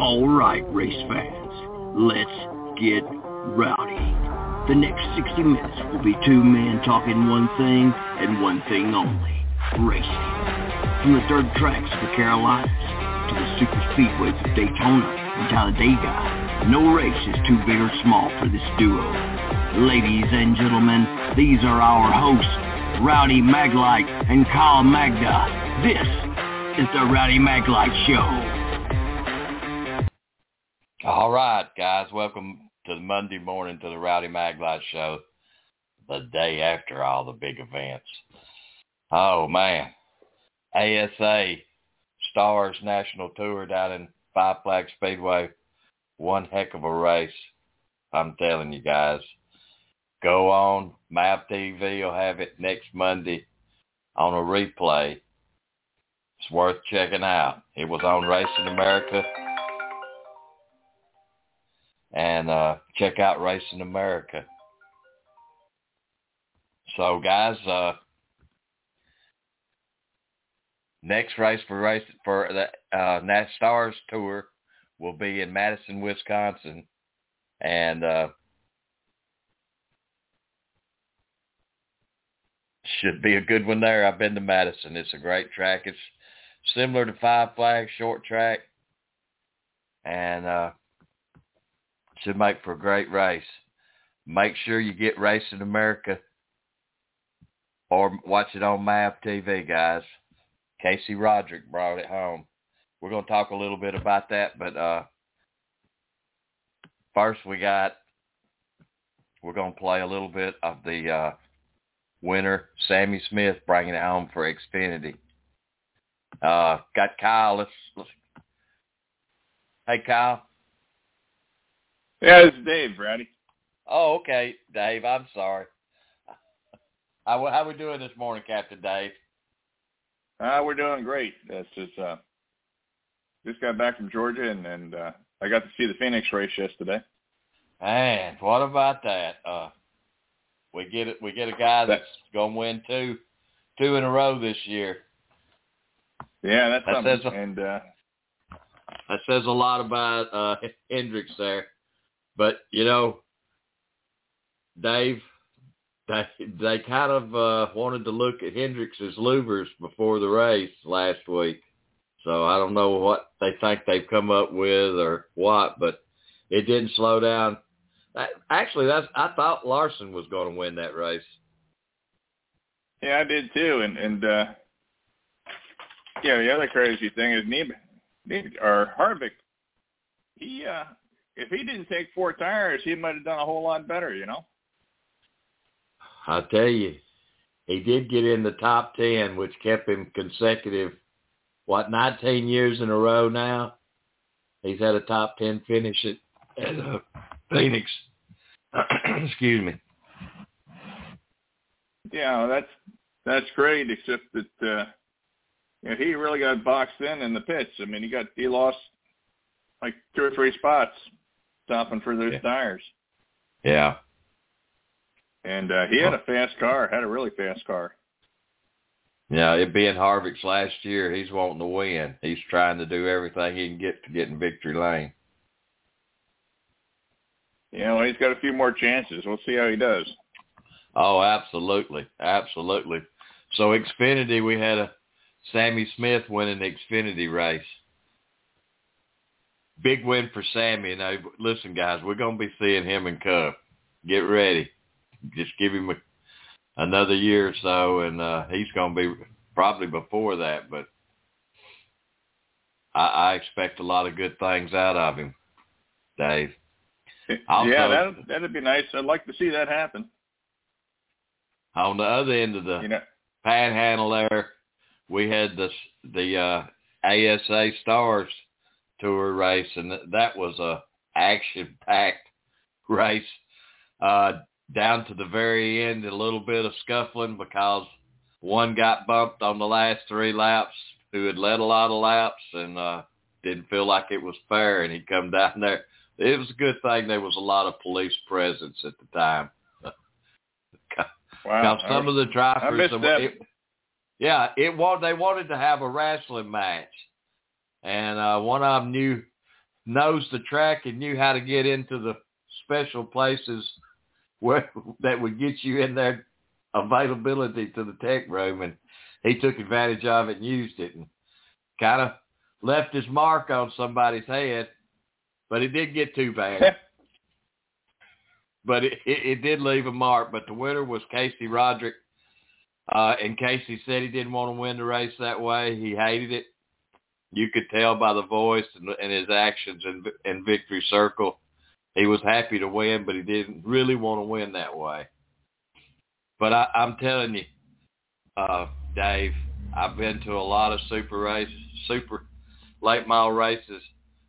All right, race fans, let's get rowdy. The next 60 minutes will be two men talking one thing and one thing only, racing. From the dirt tracks of the Carolinas to the super speedways of Daytona and Talladega, no race is too big or small for this duo. Ladies and gentlemen, these are our hosts, Rowdy Maglite and Kyle Magda. This is the Rowdy Maglite Show. All right, guys, welcome to the Monday morning to the Rowdy Maglite Show, the day after all the big events. Oh man, ASA Stars National Tour down in Five Flag Speedway, one heck of a race. I'm telling you guys, go on. MAV TV will have it next Monday on a replay. It's worth checking out. It was on Racing America and uh, check out Racing America. So, guys, uh, next race for race for the uh, Nat Stars Tour will be in Madison, Wisconsin, and uh, should be a good one there. I've been to Madison. It's a great track. It's similar to Five Flags, short track, and uh, should make for a great race. Make sure you get Racing America or watch it on MAV TV, guys. Casey Roderick brought it home. We're going to talk a little bit about that, but uh, first we got, we're going to play a little bit of the uh, winner, Sammy Smith, bringing it home for Xfinity. Uh, got Kyle. Let's, let's, hey, Kyle. Yeah, it's Dave, Brady. Oh, okay, Dave. I'm sorry. How how we doing this morning, Captain Dave? Uh, we're doing great. That's just uh, just got back from Georgia, and and uh, I got to see the Phoenix race yesterday. Man, what about that? Uh, we get it. We get a guy that's going to win two two in a row this year. Yeah, that's That something. says a- and uh, That says a lot about uh, Hendricks there. But you know, Dave, they they kind of uh, wanted to look at Hendricks's louvers before the race last week. So I don't know what they think they've come up with or what, but it didn't slow down. Actually, that's I thought Larson was going to win that race. yeah, I did too. And and uh, yeah, the other crazy thing is Nieb, Nieb or Harvick. He uh, if he didn't take four tires, he might have done a whole lot better. You know. I tell you, he did get in the top ten, which kept him consecutive. What, 19 years in a row now? He's had a top ten finish at, at uh, Phoenix. Excuse me. Yeah, that's that's great. Except that uh, you know, he really got boxed in in the pits. I mean, he got he lost like two or three spots stopping for those Yeah. tires. Yeah. And uh, he had a fast car, had a really fast car. Yeah, it being Harvick's last year, he's wanting to win. He's trying to do everything he can get to get in victory lane. You know, he's got a few more chances. We'll see how he does. Oh, absolutely, absolutely. So Xfinity, we had a Sammy Smith winning the Xfinity race. Big win for Sammy. Now, listen, guys, we're gonna be seeing him in Cup. Get ready. Just give him a, another year or so, and uh, he's gonna be probably before that. But I, I expect a lot of good things out of him, Dave. Also- yeah, that that'd be nice. I'd like to see that happen. On the other end of the You know, panhandle there, we had the the uh, ASA Stars Tour race, and that was a action-packed race. Uh, down to the very end, a little bit of scuffling because one got bumped on the last three laps who had led a lot of laps and uh, didn't feel like it was fair, and he come down there. It was a good thing there was a lot of police presence at the time. Wow. Now some of the drivers, I missed that. it, yeah, it was. They wanted to have a wrestling match, and uh, one of them knew knows the track and knew how to get into the special places where that would get you in there availability to the tech room, and he took advantage of it and used it, and kind of left his mark on somebody's head, but it didn't get too bad. but it, it, it did leave a mark. But the winner was Casey Roderick. Uh, and Casey said he didn't want to win the race that way. He hated it. You could tell by the voice and, and his actions in, in victory circle. He was happy to win, but he didn't really want to win that way. But I, I'm telling you, uh, Dave, I've been to a lot of super races, super late model races.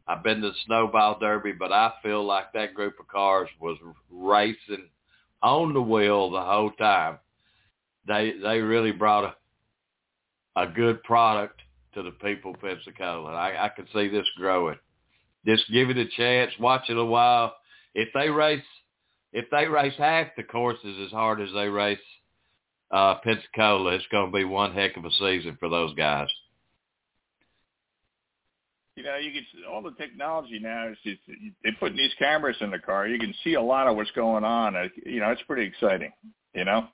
I've been to the snowball derby, but I feel like that group of cars was racing on the wheel the whole time. They they really brought a a good product to the people of Pensacola. I, I can see this growing. Just give it a chance, watch it a while. If they race if they race half the courses as hard as they race uh, Pensacola, it's going to be one heck of a season for those guys. You know, you can all the technology now is just, they putting these cameras in the car. You can see a lot of what's going on. Uh, You know, it's pretty exciting. You know.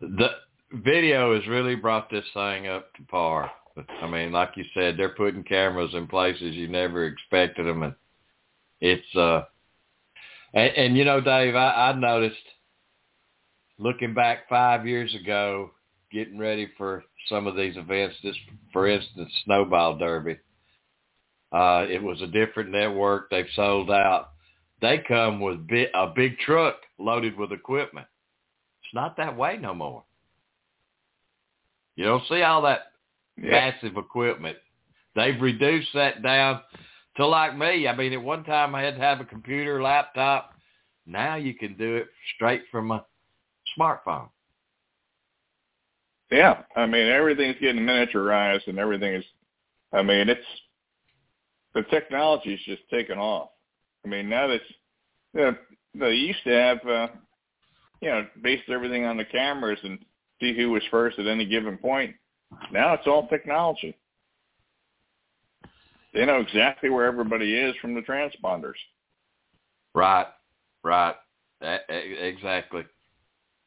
The video has really brought this thing up to par. I mean, like you said, they're putting cameras in places you never expected them, and it's uh, and, and you know, Dave, I, I noticed looking back five years ago, getting ready for some of these events. This, for instance, Snowball Derby. Uh, it was a different network. They've sold out. They come with bi- a big truck loaded with equipment. It's not that way no more. You don't see all that Yeah. massive equipment. They've reduced that down to like me. I mean, at one time I had to have a computer, laptop. Now you can do it straight from a smartphone. Yeah, I mean everything's getting miniaturized and everything is. I mean it's the technology's just taken off. I mean now that's you know, they used to have uh, you know based everything on the cameras and see who was first at any given point. Now it's all technology. They know exactly where everybody is from the transponders. Right, right. Exactly,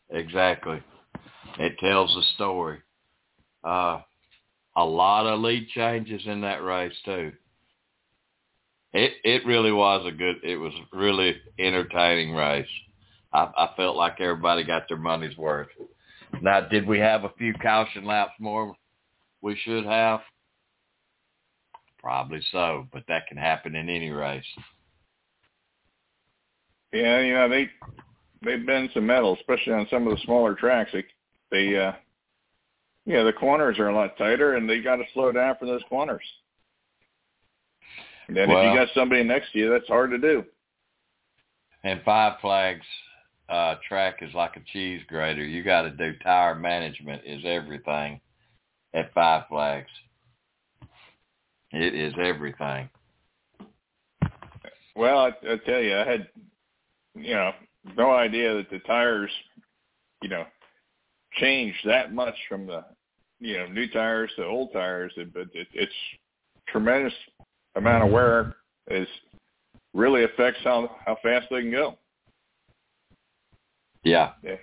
exactly. It tells a story. Uh, a lot of lead changes in that race too. It it really was a good. It was really entertaining race. I, I felt like everybody got their money's worth. Now, did we have a few caution laps more? We should have. Probably so, but that can happen in any race. Yeah, you know they they bend some metal, especially on some of the smaller tracks. They they uh, yeah the corners are a lot tighter, and they got to slow down for those corners. And then if you got somebody next to you, that's hard to do. And Five Flags uh, track is like a cheese grater. You got to do tire management is everything at Five Flags. It is everything. Well, I, I tell you, I had you know no idea that the tires, you know, changed that much from the you know new tires to old tires. But it, it's tremendous amount of wear is really affects how how fast they can go. Yeah.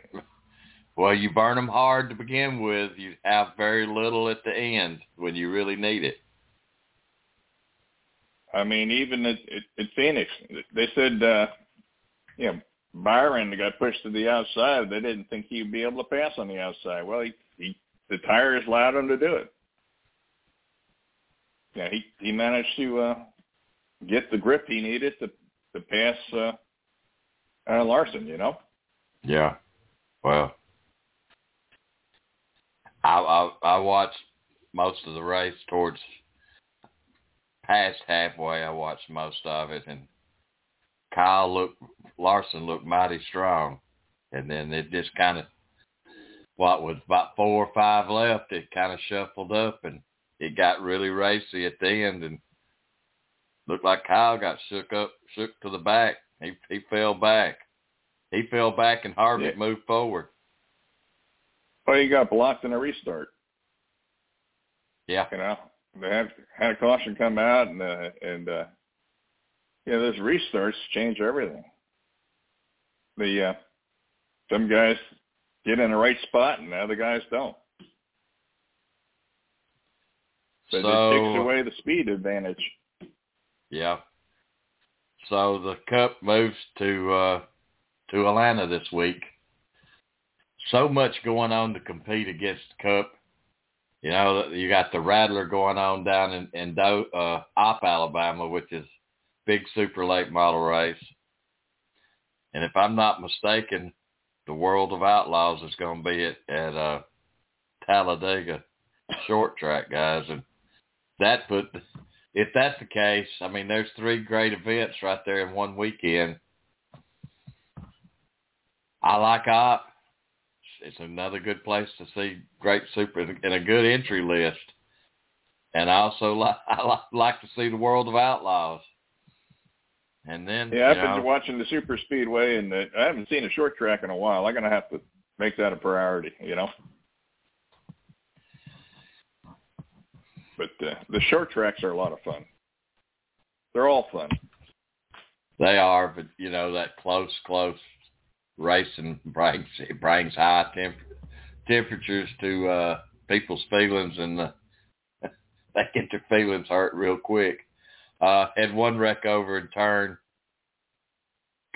Well, you burn them hard to begin with. You have very little at the end when you really need it. I mean, even at, at, at Phoenix, they said, uh, you know, Byron got pushed to the outside. They didn't think he'd be able to pass on the outside. Well, he, he the tires allowed him to do it. Yeah, he he managed to uh, get the grip he needed to to pass uh, uh, Larson. You know. Yeah. Well, I, I I watched most of the race towards past halfway. I watched most of it, and Kyle looked Larson looked mighty strong, and then it just kind of what was about four or five left. It kind of shuffled up, and it got really racy at the end, and looked like Kyle got shook up, shook to the back. He he fell back. He fell back, and Harvick Yeah. moved forward. Well, he got blocked in a restart. Yeah, You know, they had had a caution come out, and uh, and uh, yeah, those restarts change everything. The uh, some guys get in the right spot, and other guys don't. But it so takes away the speed advantage. yeah. So the Cup moves to uh to Atlanta this week. So much going on to compete against the Cup. You know, you got the Rattler going on down in, in Do, uh, Opp, Alabama, which is big super late model race. And if I'm not mistaken, the World of Outlaws is going to be at, at uh, Talladega short track, guys. And that put, if that's the case, I mean, there's three great events right there in one weekend. I like Opp. It's another good place to see great super and a good entry list. And I also like I like to see the World of Outlaws. And then Yeah, I've you been watching the super speedway, and the, I haven't seen a short track in a while. I'm gonna have to make that a priority. You know. But uh, the short tracks are a lot of fun. They're all fun. They are, but you know that close, close racing brings it brings high temp- temperatures to uh, people's feelings, and uh, they get their feelings hurt real quick. Uh, had one wreck over in turn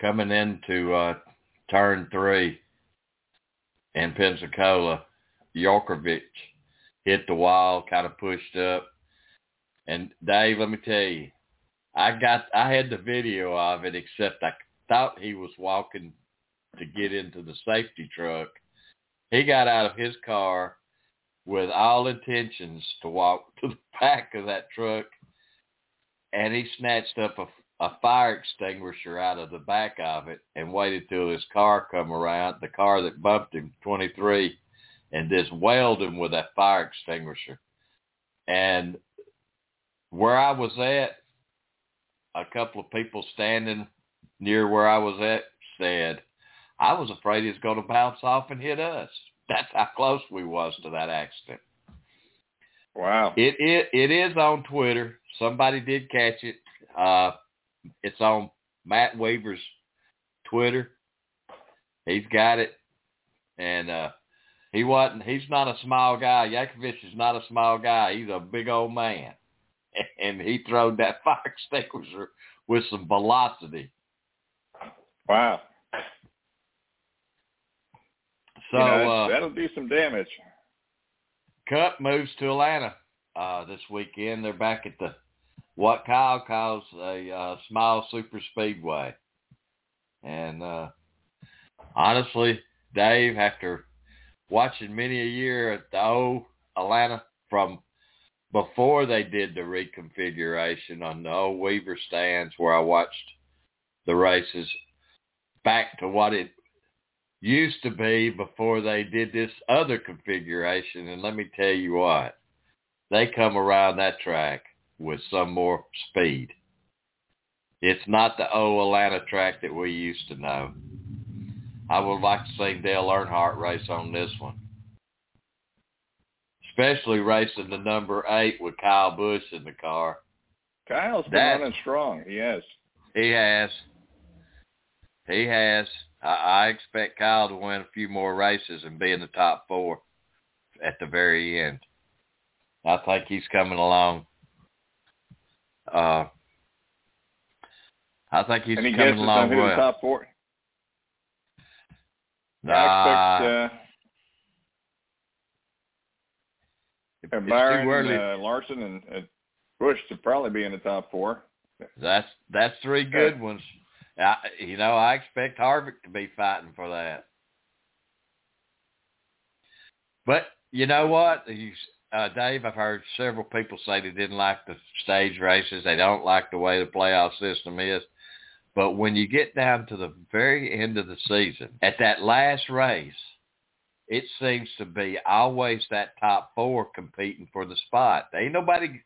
coming into uh, turn three in Pensacola. Yorkovich hit the wall, kind of pushed up, and Dave, let me tell you, I got I had the video of it, except I thought he was walking to get into the safety truck. He got out of his car with all intentions to walk to the back of that truck, and he snatched up a, a fire extinguisher out of the back of it and waited till his car come around, the car that bumped him, 23, and just wailed him with that fire extinguisher. And where I was at, a couple of people standing near where I was at said, I was afraid he was going to bounce off and hit us. That's how close we was to that accident. Wow. It it, it is on Twitter. Somebody did catch it. Uh, it's on Matt Weaver's Twitter. He's got it, and uh, he wasn't. He's not a small guy. Yakovich is not a small guy. He's a big old man, and he throwed that fire extinguisher with some velocity. Wow. So You know, uh, that'll do some damage. Cup moves to Atlanta uh, this weekend. They're back at the what Kyle calls a uh, small super speedway, and uh, honestly, Dave, after watching many a year at the old Atlanta from before they did the reconfiguration on the old Weaver stands where I watched the races, back to what it used to be before they did this other configuration. And let me tell you what, they come around that track with some more speed. It's not the old Atlanta track that we used to know. I would like to see Dale Earnhardt race on this one. Especially racing the number eight with Kyle Busch in the car. Kyle's been That- running strong. He has. He has. He has. I, I expect Kyle to win a few more races and be in the top four at the very end. I think he's coming along. Uh, I think he's he coming along well. top four. I Nah, expect uh, it's uh, too Byron, early. uh, Larson, and uh, Busch to probably be in the top four. That's that's three good ones. I, you know, I expect Harvick to be fighting for that. But you know what? Uh, Dave, I've heard several people say they didn't like the stage races. They don't like the way the playoff system is. But when you get down to the very end of the season, at that last race, it seems to be always that top four competing for the spot. There ain't nobody,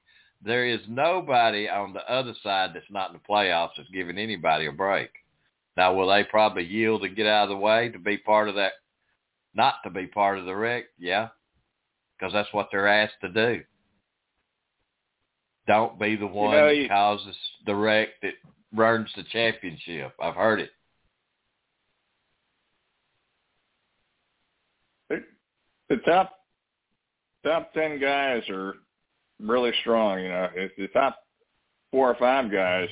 there is nobody on the other side that's not in the playoffs that's giving anybody a break. Now, will they probably yield and get out of the way to be part of that, not to be part of the wreck? Yeah, because that's what they're asked to do. Don't be the one you know, that causes the wreck that runs the championship. I've heard it. The top top ten guys are really strong. You know, it's the top four or five guys.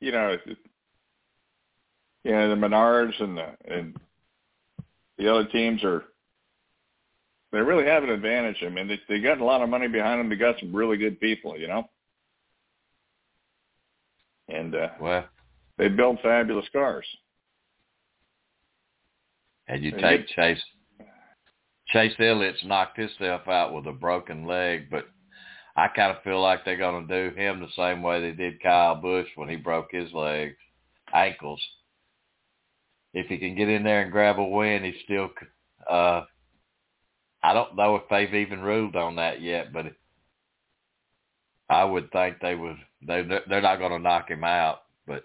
You know, it's, you know the Menards and the and the other teams are they really have an advantage. I mean, they they got a lot of money behind them. They got some really good people. You know, and uh, Well, they build fabulous cars. and you take Chase. Chase Elliott's knocked himself out with a broken leg, but I kind of feel like they're going to do him the same way they did Kyle Busch when he broke his legs, ankles. If he can get in there and grab a win, he's still. Uh, I don't know if they've even ruled on that yet, but I would think they would. They they're not going to knock him out, but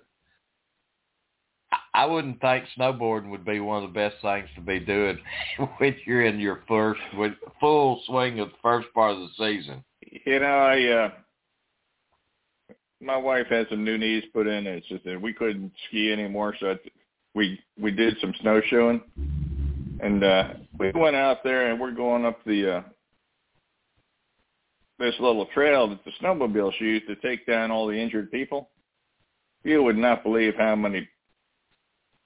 I wouldn't think snowboarding would be one of the best things to be doing when you're in your first with full swing of the first part of the season. You know, I uh my wife had some new knees put in and it's just that we couldn't ski anymore so it, we we did some snowshoeing and uh we went out there and we're going up the uh this little trail that the snowmobiles use to take down all the injured people. You would not believe how many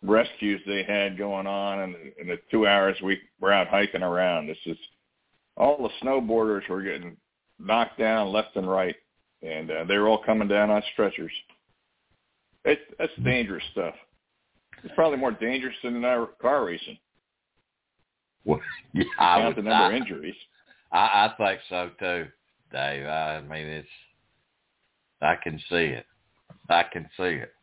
rescues they had going on in, in the two hours we were out hiking around. This is all the snowboarders were getting knocked down left and right, and uh, they were all coming down on stretchers. It, that's dangerous stuff. It's probably more dangerous than our car racing. Well, yeah, I, Count would, the number I, of injuries. I, I think so too, Dave. I mean, it's I can see it. I can see it.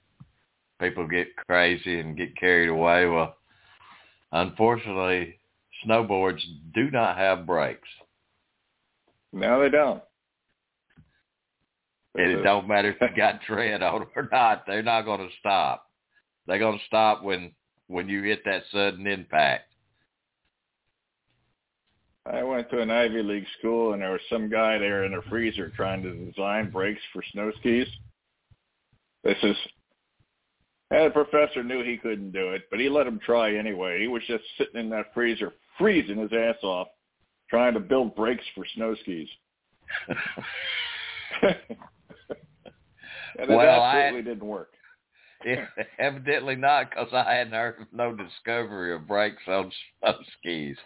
People get crazy and get carried away. Well, unfortunately, snowboards do not have brakes. No, they don't. And it don't matter if you got tread on or not. They're not going to stop. They're going to stop when when you hit that sudden impact. I went to an Ivy League school, and there was some guy there in a freezer trying to design brakes for snow skis. This is, and the professor knew he couldn't do it, but he let him try anyway. He was just sitting in that freezer, freezing his ass off, trying to build brakes for snow skis. and it Well, I- absolutely didn't work. Yeah, evidently not, because I hadn't heard of no discovery of brakes on, snow skis.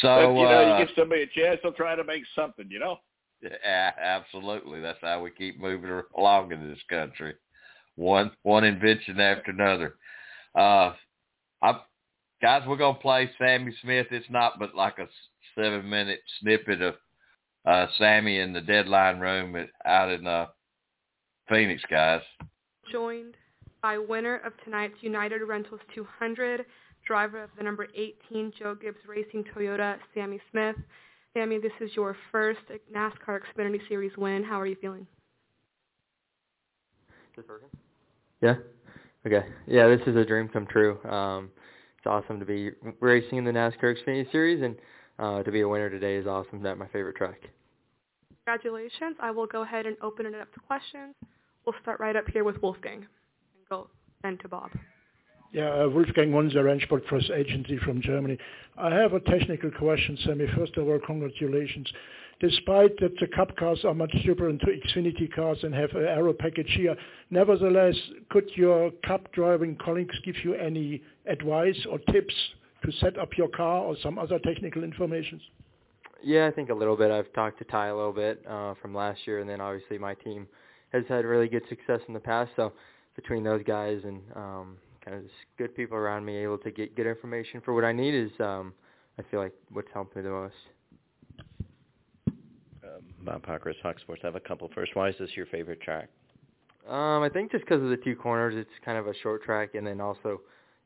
So but, you know, uh, you give somebody a chance, they'll try to make something, you know? yeah, absolutely, that's how we keep moving along in this country, one one invention after another. Uh, I, guys, we're gonna play Sammy Smith. It's not but like a seven minute snippet of uh, Sammy in the deadline room at, out in uh, Phoenix, guys. joined by winner of tonight's United Rentals 200, driver of the number 18 Joe Gibbs Racing Toyota, Sammy Smith. Sammy, this is your first NASCAR Xfinity Series win. How are you feeling? Yeah. Okay. Yeah, this is a dream come true. Um, it's awesome to be racing in the NASCAR Xfinity Series, and uh, to be a winner today is awesome. That's my favorite track. Congratulations. I will go ahead and open it up to questions. We'll start right up here with Wolfgang and go then to Bob. Yeah, uh, Wolfgang Monzer, Rennsport Press Agency from Germany. I have a technical question, Sammy. First of all, congratulations. Despite that the Cup cars are much cheaper than Xfinity cars and have an aero package here, nevertheless, could your Cup driving colleagues give you any advice or tips to set up your car or some other technical information? Yeah, I think a little bit. I've talked to Ty a little bit uh, from last year, and then obviously my team has had really good success in the past. So between those guys and um, kind of just good people around me, able to get good information for what I need is um, I feel like what's helped me the most. Um, Bob Pockrass, Fox Sports. I have a couple. First, why is this your favorite track? Um, I think just because of the two corners, it's kind of a short track, and then also,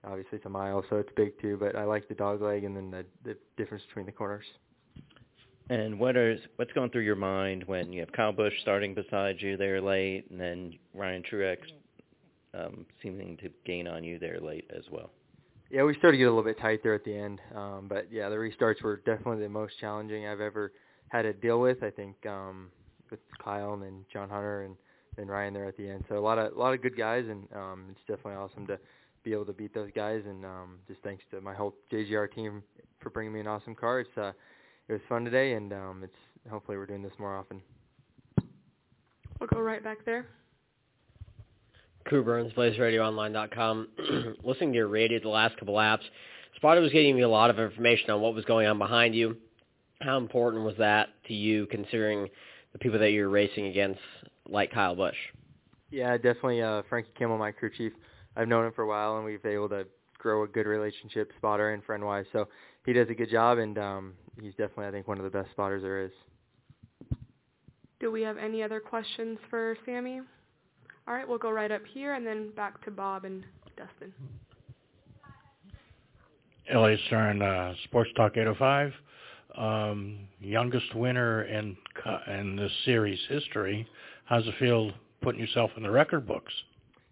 obviously, it's a mile, so it's big too. But I like the dog leg, and then the the difference between the corners. And what is what's going through your mind when you have Kyle Busch starting beside you there late, and then Ryan Truex um, seeming to gain on you there late as well? Yeah, we started to get a little bit tight there at the end, um, but yeah, the restarts were definitely the most challenging I've ever had to deal with. I think um, with Kyle and then John Hunter and then Ryan there at the end. So a lot of a lot of good guys, and um, it's definitely awesome to be able to beat those guys. And um, just thanks to my whole JGR team for bringing me an awesome car. It's uh, it was fun today, and um, it's hopefully we're doing this more often. We'll go right back there. Crew Burns, BlazeRadioOnline.com. Listening to your radio the last couple laps, Spotter was giving me a lot of information on what was going on behind you. How important was that to you, considering the people that you're racing against, like Kyle Busch? Yeah, definitely. Uh, Frankie Kimmel, my crew chief. I've known him for a while, and we've been able to grow a good relationship, spotter and friend wise. So he does a good job, and um, he's definitely, I think, one of the best spotters there is. Do we have any other questions for Sammy? All right, we'll go right up here and then back to Bob and Dustin. Elliot Stern, uh, Sports Talk 805. Um, youngest winner in in this series history. How's it feel putting yourself in the record books?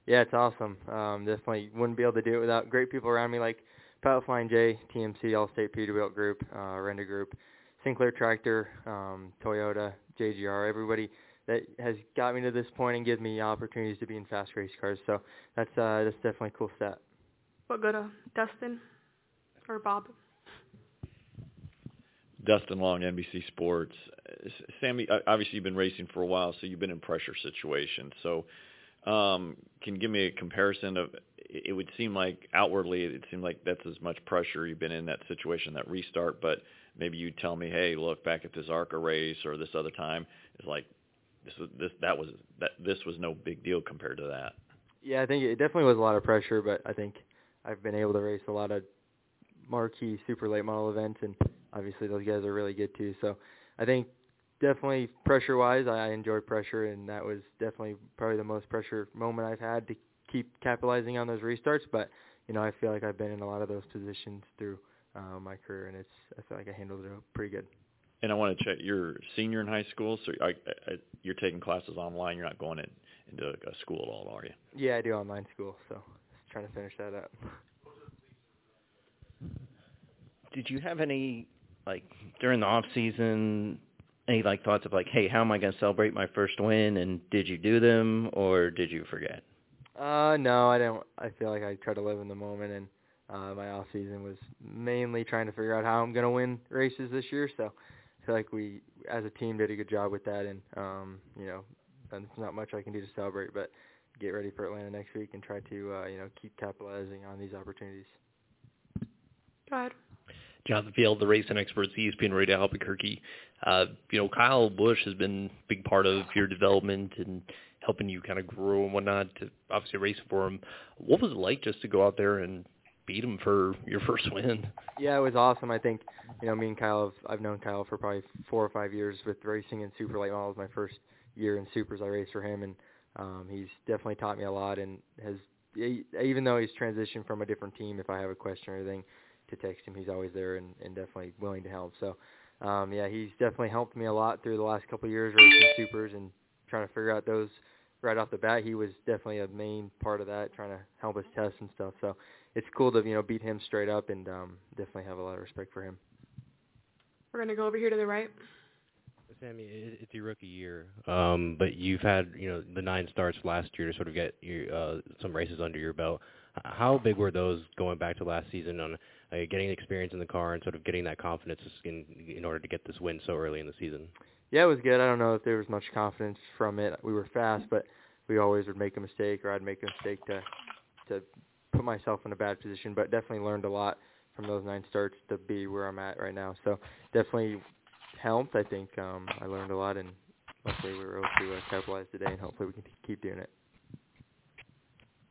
Yeah, it's awesome. Um, definitely wouldn't be able to do it without great people around me like Pilot Flying J, TMC, Allstate Peterbilt Group, uh, Renda Group, Sinclair Tractor, um, Toyota, JGR, everybody that has got me to this point and given me opportunities to be in fast race cars. So that's uh, that's definitely a cool stat. We'll go to Dustin or Bob. Dustin Long, NBC Sports. Sammy, obviously you've been racing for a while, so you've been in pressure situations. So, um, can you give me a comparison of? It would seem like outwardly, it seemed like that's as much pressure you've been in that situation, that restart. But maybe you tell me, hey, look back at this ARCA race or this other time. It's like was this that was that this was no big deal compared to that. Yeah, I think it definitely was a lot of pressure, but I think I've been able to race a lot of marquee super late model events, and obviously those guys are really good too. So I think definitely pressure wise, I enjoy pressure, and that was definitely probably the most pressure moment I've had to keep capitalizing on those restarts. But you know, I feel like I've been in a lot of those positions through uh, my career, and it's I feel like I handled it pretty good. And I want to check. You're senior in high school, so I, I, you're taking classes online. You're not going in, into a school at all, are you? Yeah, I do online school, so just trying to finish that up. Did you have any like during the off season any like thoughts of like, hey, how am I going to celebrate my first win? And did you do them or did you forget? Uh, no, I don't. I feel like I try to live in the moment, and uh, my off season was mainly trying to figure out how I'm going to win races this year. So I feel like we, as a team, did a good job with that, and um, you know, there's not much I can do to celebrate, but get ready for Atlanta next week and try to uh, you know keep capitalizing on these opportunities. Go ahead. Jonathan Field, the racing experts, ESPN Radio Albuquerque. Uh, you know, Kyle Busch has been a big part of your development and helping you kind of grow and whatnot to obviously race for him. What was it like just to go out there and beat him for your first win? Yeah, it was awesome. I think, you know, me and Kyle, have, I've known Kyle for probably four or five years with racing in super late models. My first year in supers, I raced for him, and um, he's definitely taught me a lot and has, even though he's transitioned from a different team, if I have a question or anything, to text him. He's always there and, and definitely willing to help. So, um, yeah, he's definitely helped me a lot through the last couple of years racing supers and trying to figure out those right off the bat. He was definitely a main part of that, trying to help us test and stuff. So it's cool to you know beat him straight up and um, definitely have a lot of respect for him. We're gonna go over here to the right. Sammy, it's your rookie year, um, but you've had you know the nine starts last year to sort of get your, uh, some races under your belt. How big were those going back to last season on uh, getting experience in the car and sort of getting that confidence in in order to get this win so early in the season? Yeah, it was good. I don't know if there was much confidence from it. We were fast, but we always would make a mistake, or I'd make a mistake to to put myself in a bad position. But definitely learned a lot from those nine starts to be where I'm at right now. So definitely helped. I think um, I learned a lot, and luckily we were able to uh, capitalize today, and hopefully we can keep doing it.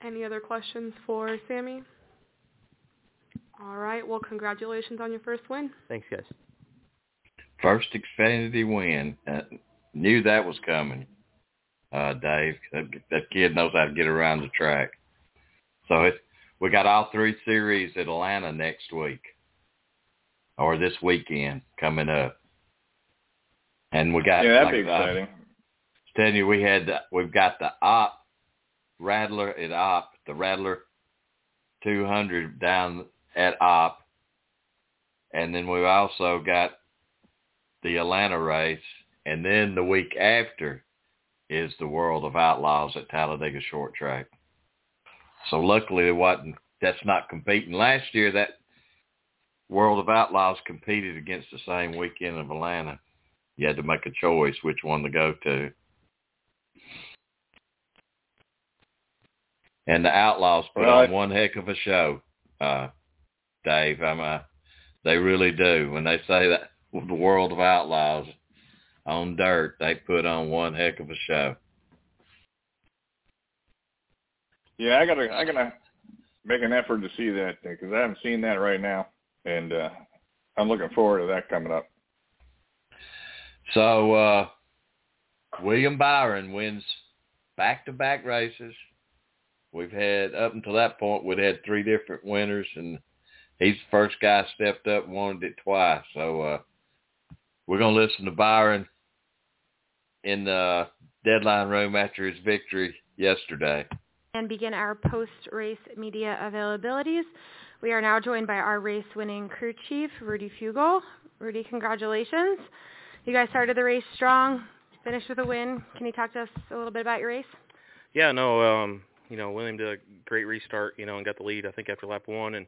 Any other questions for Sammy? All right. Well, congratulations on your first win. Thanks, guys. First Xfinity win. Uh, knew that was coming, uh, Dave. That, that kid knows how to get around the track. So it, we got all three series at Atlanta next week, or this weekend coming up. And we got yeah, that'd like, be exciting. Uh, telling you, we had the, we've got the Opp Rattler at Opp the Rattler 200 down at Opp, and then we've also got the Atlanta race, and then the week after is the World of Outlaws at Talladega Short Track. So luckily, it wasn't. That's not competing. Last year, that World of Outlaws competed against the same weekend of Atlanta. You had to make a choice which one to go to. And the Outlaws put Well, on one heck of a show, uh, Dave. I'm, uh, they really do. When they say that the World of Outlaws on dirt, they put on one heck of a show. Yeah, I gotta I gotta make an effort to see that because I haven't seen that right now, and uh, I'm looking forward to that coming up. So uh, William Byron wins back-to-back races. We've had up until that point we'd had three different winners, and he's the first guy stepped up and wanted it twice. So uh, we're gonna listen to Byron in the deadline room after his victory yesterday. And begin our post-race media availabilities. We are now joined by our race-winning crew chief, Rudy Fugle. Rudy, congratulations. You guys started the race strong, finished with a win. Can you talk to us a little bit about your race? Yeah, no, um, you know, William did a great restart, you know, and got the lead I think after lap one and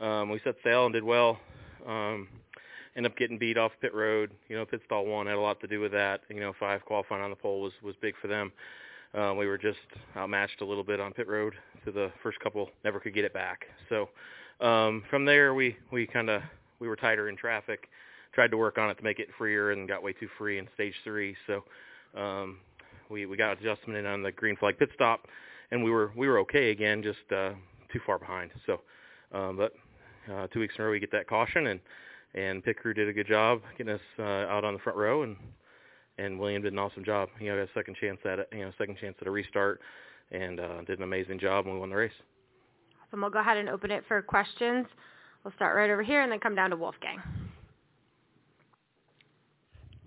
um we set sail and did well. Um ended up getting beat off pit road. You know, pit stall one had a lot to do with that. You know, five qualifying on the pole was was big for them. Uh, we were just outmatched a little bit on pit road to the first couple, never could get it back. So um, from there, we we kind of we were tighter in traffic, tried to work on it to make it freer, and got way too free in stage three. So um, we we got adjustment in on the green flag pit stop, and we were we were okay again, just uh, too far behind. So, um, but uh, two weeks in a row we get that caution, and and pit crew did a good job getting us uh, out on the front row, and and William did an awesome job. He got a second chance at it, you know, second chance at a restart, and uh, did an amazing job, and we won the race. Awesome. We'll go ahead and open it for questions. We'll start right over here and then come down to Wolfgang.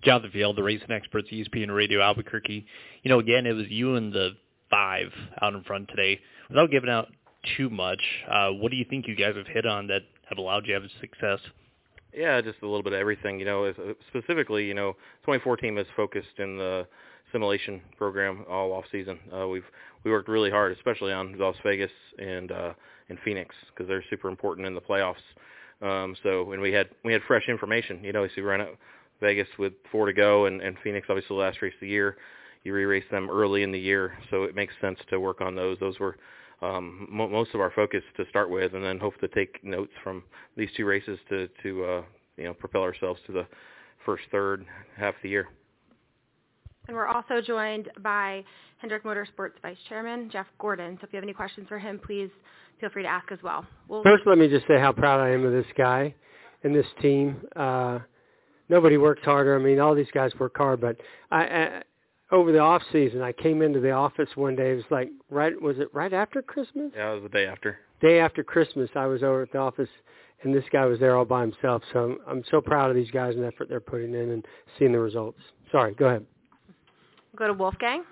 Jonathan Field, the racing experts, ESPN Radio Albuquerque. You know, again, it was you and the five out in front today. Without giving out too much, uh, what do you think you guys have hit on that have allowed you to have success? Yeah, just a little bit of everything. You know, specifically, you know, 2014 is focused in the simulation program all off season. Uh, we've we worked really hard, especially on Las Vegas and uh, and Phoenix because they're super important in the playoffs. Um, so and we had we had fresh information. You know, so we ran out Vegas with four to go, and, and Phoenix obviously the last race of the year. You re-race them early in the year, so it makes sense to work on those. Those were um, mo- most of our focus to start with, and then hope to take notes from these two races to to uh, you know propel ourselves to the first third half of the year. And we're also joined by Hendrick Motorsports Vice Chairman Jeff Gordon. So if you have any questions for him, please feel free to ask as well. We'll First, let me just say how proud I am of this guy and this team. Uh, nobody works harder. I mean, all these guys work hard, but I, I over the off season, I came into the office one day. It was like right was it right after Christmas? Yeah, it was the day after. Day after Christmas, I was over at the office, and this guy was there all by himself. So I'm, I'm so proud of these guys and the effort they're putting in and seeing the results. Sorry, go ahead. go to Wolfgang.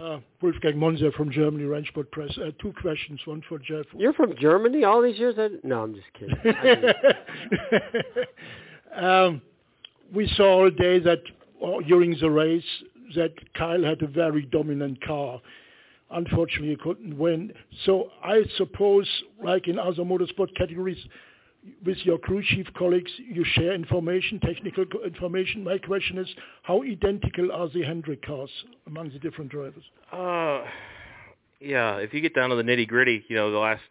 Uh, Wolfgang Monzer from Germany, Rennsport Press. Uh, two questions, one for Jeff. You're from Germany all these years? I, no, I'm just kidding. Um, we saw all day that uh, during the race that Kyle had a very dominant car. Unfortunately, he couldn't win. So I suppose, like in other motorsport categories, with your crew chief colleagues, you share information, technical information. My question is, how identical are the Hendrick cars among the different drivers? Uh, yeah, if you get down to the nitty gritty, you know, the last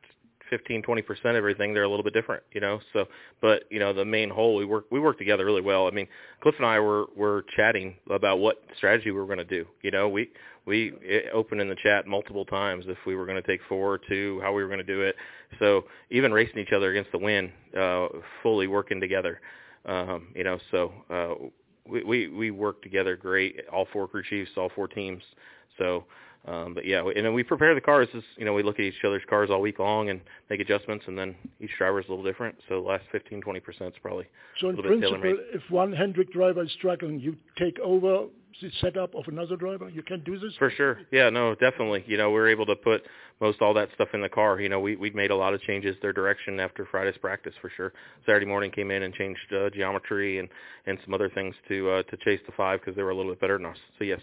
15, 20 percent of everything, they're a little bit different, you know. So, but you know, the main whole, we work we work together really well. I mean, Cliff and I were were chatting about what strategy we were going to do. You know, we we opened in the chat multiple times if we were going to take four or two, how we were going to do it. So even racing each other against the wind, uh, fully working together. Um, you know, so uh, we, we we work together great. All four crew chiefs, all four teams. So um, but yeah, and then we prepare the cars. As, you know, we look at each other's cars all week long and make adjustments, and then each driver is a little different. So the last 15, 20 percent is probably so in principle, if one Hendrick driver is struggling, you take over the setup of another driver. You can do this For sure. Yeah, no, definitely. You know, we are able to put most all that stuff in the car. You know, we we made a lot of changes their direction after Friday's practice for sure. Saturday morning came in and changed uh, geometry and and some other things to uh, to chase the five because they were a little bit better than us. So yes.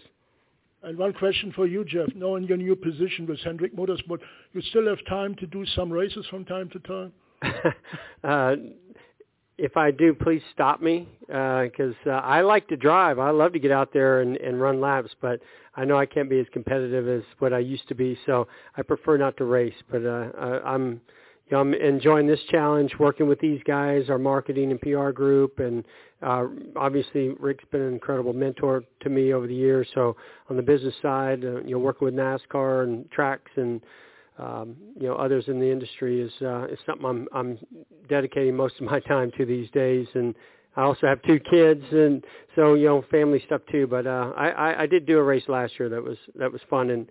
And one question for you, Jeff. Knowing your new position with Hendrick Motorsport, you still have time to do some races from time to time? uh, if I do, please stop me because uh, uh, I like to drive. I love to get out there and, and run laps, but I know I can't be as competitive as what I used to be, so I prefer not to race. But uh, uh, I'm you know, I'm enjoying this challenge, working with these guys, our marketing and PR group, and uh, obviously Rick's been an incredible mentor to me over the years. So on the business side, uh, you know, working with NASCAR and tracks and um, you know others in the industry is uh, is something I'm I'm dedicating most of my time to these days. And I also have two kids, and so you know family stuff too. But uh, I, I I did do a race last year that was that was fun and.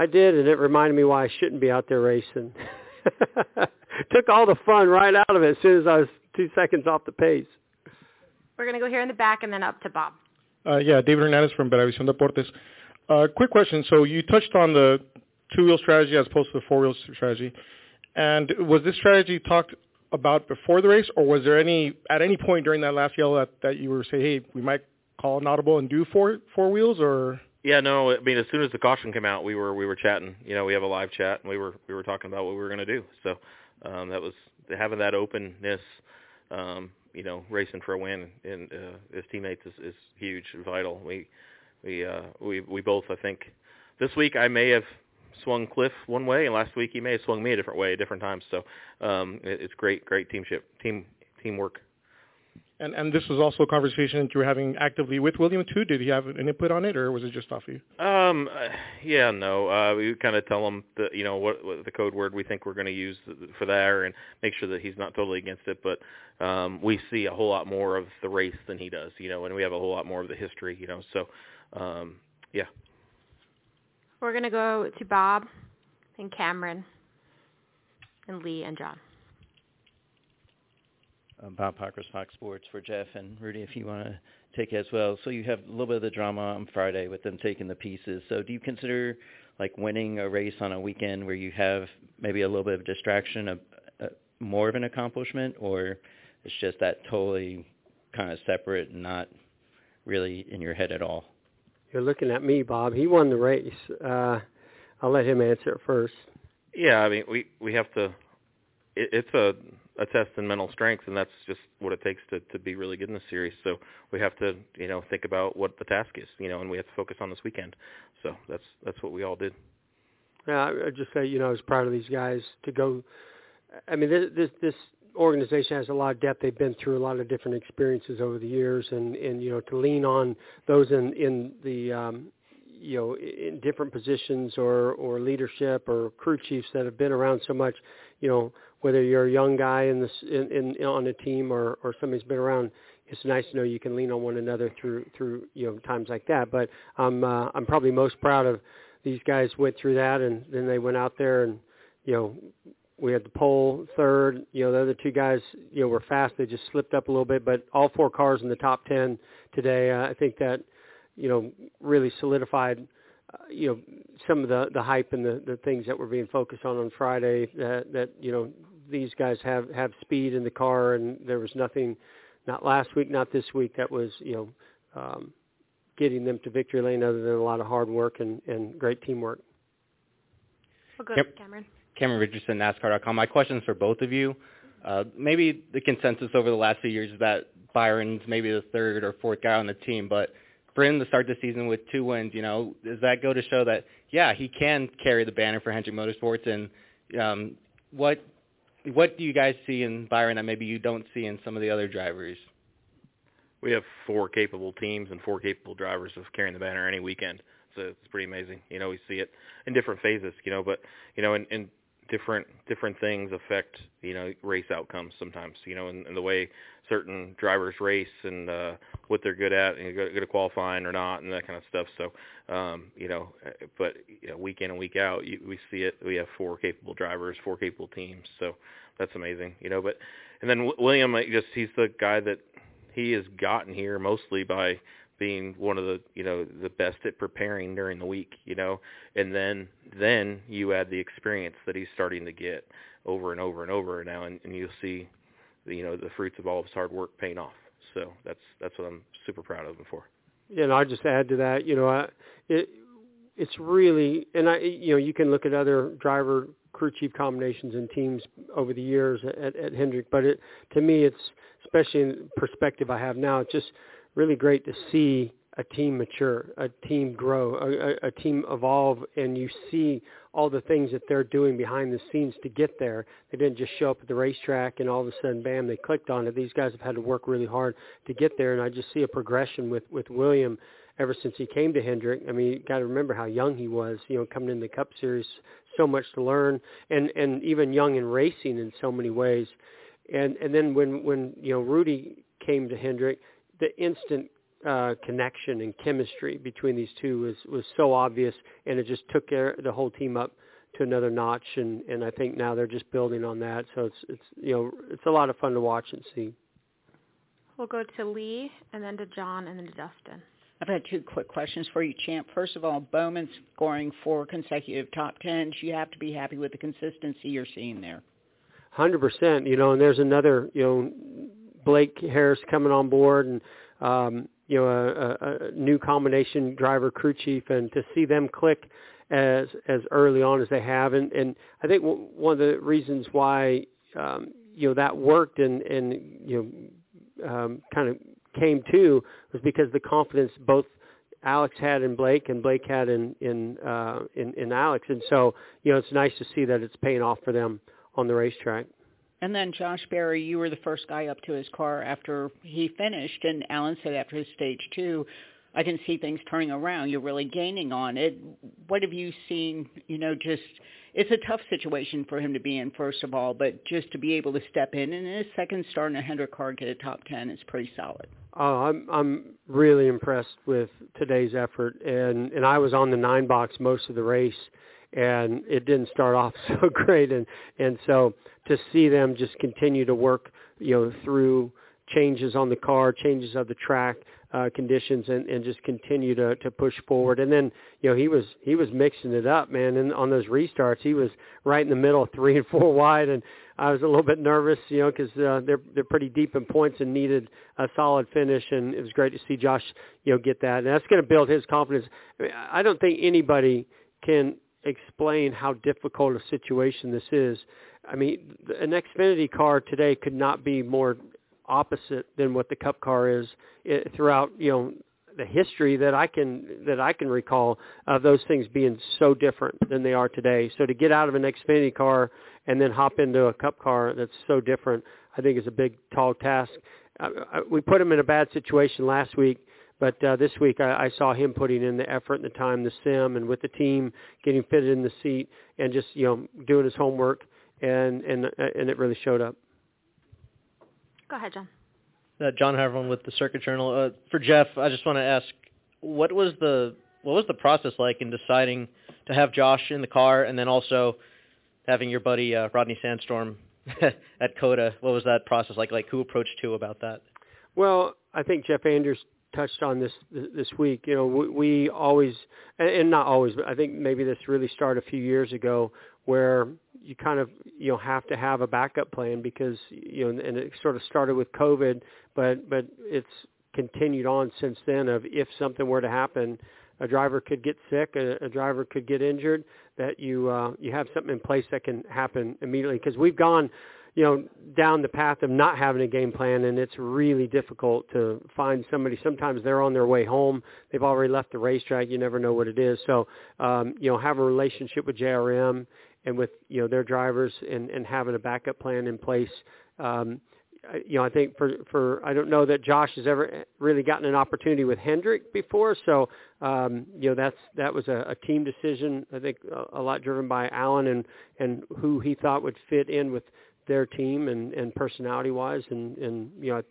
I did, and it reminded me why I shouldn't be out there racing. Took all the fun right out of it as soon as I was two seconds off the pace. We're going to go here in the back and then up to Bob. Uh, yeah, David Hernandez from Beravisión Deportes. Uh, quick question. So you touched on the two-wheel strategy as opposed to the four-wheel strategy. And was this strategy talked about before the race, or was there any at any point during that last yellow that, that you were saying, hey, we might call an audible and do four four wheels, or yeah, no. I mean, as soon as the caution came out, we were we were chatting. You know, we have a live chat, and we were we were talking about what we were going to do. So um, that was having that openness. Um, you know, racing for a win and uh, as teammates is, is huge, and vital. We we uh, we we both, I think, this week I may have swung Cliff one way, and last week he may have swung me a different way at different times. So um, it, it's great, great teamship, team teamwork. And and this was also a conversation that you were having actively with William too. Did he have an input on it, or was it just off you? Um, uh, yeah, no. Uh, we kind of tell him the you know what, what the code word we think we're going to use for there, and make sure that he's not totally against it. But um, we see a whole lot more of the race than he does, you know, and we have a whole lot more of the history, you know. So, um, yeah. We're going to go to Bob and Cameron and Lee and John. Uh, Bob Pockrass Fox Sports for Jeff and Rudy, if you want to take it as well. So you have a little bit of the drama on Friday with them taking the pieces. So do you consider like winning a race on a weekend where you have maybe a little bit of distraction, a, a, more of an accomplishment, or it's just that totally kind of separate and not really in your head at all? You're looking at me, Bob. He won the race. Uh, I'll let him answer it first. Yeah, I mean, we we have to. It, it's a a test in mental strength, and that's just what it takes to to be really good in this series. So we have to, you know, think about what the task is, you know, and we have to focus on this weekend. So that's that's what we all did. Yeah, I just say, you know, I was proud of these guys to go. I mean, this this, this organization has a lot of depth. They've been through a lot of different experiences over the years, and and you know, to lean on those in in the um, you know in different positions or or leadership or crew chiefs that have been around so much you know whether you're a young guy in this in, in on a team or or somebody's been around it's nice to know you can lean on one another through through you know times like that. But i'm uh, i'm probably most proud of these guys went through that and then they went out there and you know we had the pole third. You know the other two guys you know were fast. They just slipped up a little bit but all four cars in the top 10 today uh, i think that you know really solidified uh, you know some of the the hype and the the things that were being focused on on Friday that that you know these guys have have speed in the car and there was nothing not last week not this week that was you know um getting them to victory lane other than a lot of hard work and and great teamwork. We'll go Yep. Cameron. Cameron Richardson, NASCAR.com. My question is for both of you. Uh, maybe the consensus over the last few years is that Byron's maybe the third or fourth guy on the team, but for him to start the season with two wins, you know, does that go to show that yeah, he can carry the banner for Hendrick Motorsports and um what what do you guys see in Byron that maybe you don't see in some of the other drivers? We have four capable teams and four capable drivers of carrying the banner any weekend. So it's pretty amazing. You know, we see it in different phases. You know, but you know, in, in different different things affect you know race outcomes sometimes. You know, and, and the way certain drivers race and uh, what they're good at and good, good at qualifying or not and that kind of stuff. So, um, you know, but you know, week in and week out, you, we see it. We have four capable drivers, four capable teams. So that's amazing. You know, but and then William, I just he's the guy that he has gotten here mostly by being one of the you know the best at preparing during the week you know and then then you add the experience that he's starting to get over and over and over now and, and you'll see the, you know the fruits of all of his hard work paying off. So that's that's what I'm super proud of him for. Yeah, and I'll just add to that. You know, I, it it's really and I you know you can look at other driver crew chief combinations and teams over the years at, at Hendrick, but it to me it's especially in perspective I have now. It's just really great to see a team mature, a team grow, a, a, team evolve, and you see all the things that they're doing behind the scenes to get there. They didn't just show up at the racetrack and all of a sudden, bam, they clicked on it. These guys have had to work really hard to get there, and I just see a progression with with William ever since he came to Hendrick. I mean, you got to remember how young he was. You know, coming in the Cup Series, so much to learn, and and even young in racing in so many ways. And and then when when you know Rudy came to Hendrick, the instant uh, connection and chemistry between these two was was so obvious, and it just took the whole team up to another notch. And and I think now they're just building on that. So it's it's you know it's a lot of fun to watch and see. We'll go to Lee, and then to John, and then to Dustin. I've had two quick questions for you, Champ. First of all, Bowman scoring four consecutive top tens. You have to be happy with the consistency you're seeing there. Hundred percent. You know, and there's another. You know, Blake Harris coming on board, and um, you know a, a, a new combination driver crew chief, and to see them click as as early on as they have, and and I think w- one of the reasons why um, you know that worked and and you know um, kind of came to was because the confidence both Alex had in Blake and Blake had in in uh, in, in Alex, and so you know it's nice to see that it's paying off for them on the racetrack. And then Josh Berry, you were the first guy up to his car after he finished, and Alan said after his stage two, I can see things turning around. You're really gaining on it. What have you seen? You know, just it's a tough situation for him to be in, first of all, but just to be able to step in and in his second start in a Hendrick car get a top ten is pretty solid. Oh, I'm I'm really impressed with today's effort, and and I was on the nine box most of the race, and it didn't start off so great, and and so to see them just continue to work, you know, through changes on the car, changes of the track uh, conditions, and, and just continue to, to push forward. And then, you know, he was he was mixing it up, man. And on those restarts, he was right in the middle, three and four wide, and I was a little bit nervous, you know, because uh, they're they're pretty deep in points and needed a solid finish. And it was great to see Josh, you know, get that. And that's going to build his confidence. I, mean, I don't think anybody can explain how difficult a situation this is. I mean, an Xfinity car today could not be more opposite than what the Cup car is it, eh, throughout, you know, the history that I can that I can recall of those things being so different than they are today. So to get out of an Xfinity car and then hop into a Cup car that's so different, I think is a big tall task. Uh, we put him in a bad situation last week but uh, this week I, I saw him putting in the effort and the time, the sim, and with the team getting fitted in the seat and just you know doing his homework, and and uh, and it really showed up. Go ahead, John. Uh, John Harvin with the Circuit Journal. Uh, for Jeff, I just want to ask, what was the what was the process like in deciding to have Josh in the car, and then also having your buddy uh, Rodney Sandstorm at COTA? What was that process like? Like who approached who about that? Well, I think Jeff Andrews touched on this this week. You know, we, we always, and not always, but I think maybe this really started a few years ago, where you kind of you know have to have a backup plan because you know, and it sort of started with COVID, but but it's continued on since then. Of if something were to happen, a driver could get sick, a, a driver could get injured, that you uh, you have something in place that can happen immediately. Because we've gone you know, down the path of not having a game plan, and it's really difficult to find somebody. Sometimes they're on their way home; they've already left the racetrack. You never know what it is. So, um, you know, have a relationship with JRM and with you know their drivers and and having a backup plan in place. Um, you know, I think for for I don't know that Josh has ever really gotten an opportunity with Hendrick before, so um, you know that's that was a, a team decision. I think a, a lot driven by Alan and and who he thought would fit in with their team and and personality wise, and and you know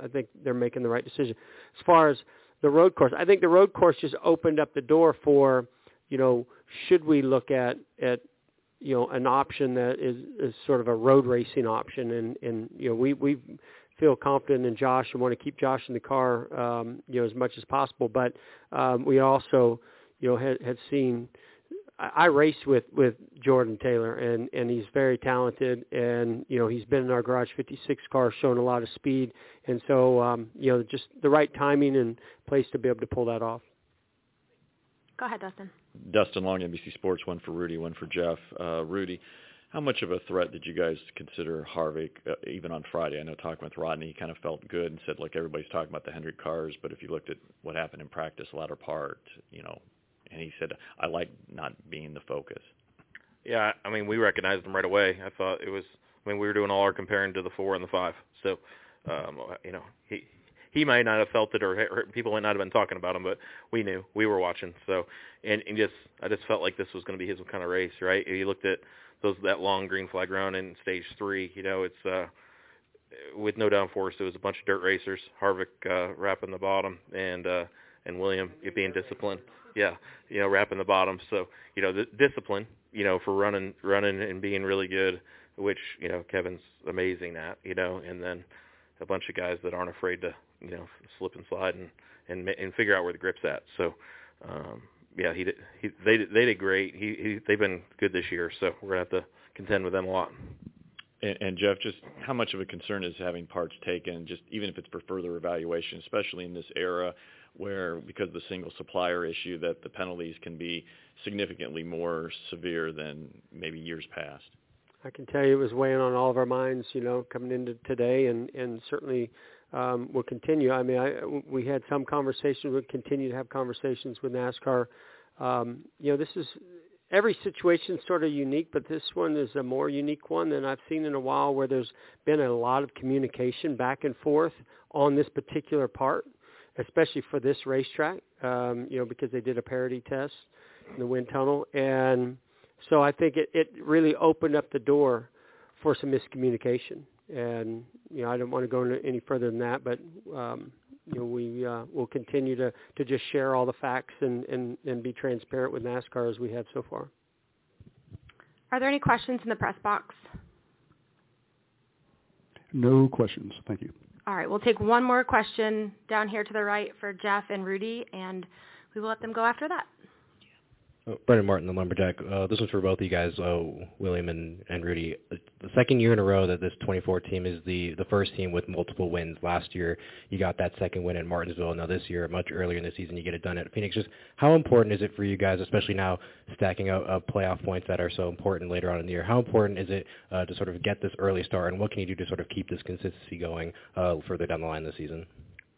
I, I think they're making the right decision. As far as the road course, I think the road course just opened up the door for you know should we look at at you know an option that is, is sort of a road racing option and and you know we we feel confident in Josh and want to keep Josh in the car um you know as much as possible but um we also you know had had seen I raced with with Jordan Taylor and and he's very talented and you know he's been in our garage 56 car showing a lot of speed and so um you know just the right timing and place to be able to pull that off Go ahead, Dustin. Dustin Long, NBC Sports, one for Rudy, one for Jeff. Uh, Rudy, how much of a threat did you guys consider Harvick uh, even on Friday? I know talking with Rodney, he kind of felt good and said, look, everybody's talking about the Hendrick cars, but if you looked at what happened in practice, latter part, you know, and he said, I like not being the focus. Yeah, I mean, we recognized him right away. I thought it was. I mean, we were doing all our comparing to the four and the five. So, um, you know, he he might not have felt it, or, or people might not have been talking about him, but we knew we were watching. So, and, and just I just felt like this was going to be his kind of race, right? You looked at those that long green flag run in stage three. You know, it's uh, with no downforce. It was a bunch of dirt racers. Harvick uh, wrapping the bottom, and uh, and William being disciplined. Yeah, you know, wrapping the bottom. So you know, the discipline. You know, for running, running and being really good, which you know Kevin's amazing at. You know, and then a bunch of guys that aren't afraid to you know slip and slide and and and figure out where the grip's at. So um, yeah, he did. He they they did great. He, he they've been good this year, so we're gonna have to contend with them a lot. And, and Jeff, just how much of a concern is having parts taken, just even if it's for further evaluation, especially in this era where because of the single supplier issue that the penalties can be significantly more severe than maybe years past. I can tell you it was weighing on all of our minds, you know, coming into today, and and certainly um, will continue. I mean, I, we had some conversations. We'll continue to have conversations with NASCAR. Um, you know, this is every situation sort of unique, but this one is a more unique one than I've seen in a while, where there's been a lot of communication back and forth on this particular part, especially for this racetrack. Um, you know, because they did a parity test in the wind tunnel, and so I think it, it really opened up the door for some miscommunication. And you know, I don't want to go into any further than that, but um, you know, we uh, will continue to, to just share all the facts and, and, and be transparent with NASCAR as we have so far. Are there any questions in the press box? No questions. Thank you. All right, we'll take one more question down here to the right for Jeff and Rudy, and we will let them go after that. Oh, Brendan Martin, the lumberjack. Uh, this was for both of you guys, uh, William and, and Rudy. The second year in a row that this 24 team is the the first team with multiple wins. Last year, you got that second win at Martinsville. Now this year, much earlier in the season, you get it done at Phoenix. Just how important is it for you guys, especially now stacking up uh, playoff points that are so important later on in the year? How important is it uh, to sort of get this early start, and what can you do to sort of keep this consistency going uh, further down the line this season?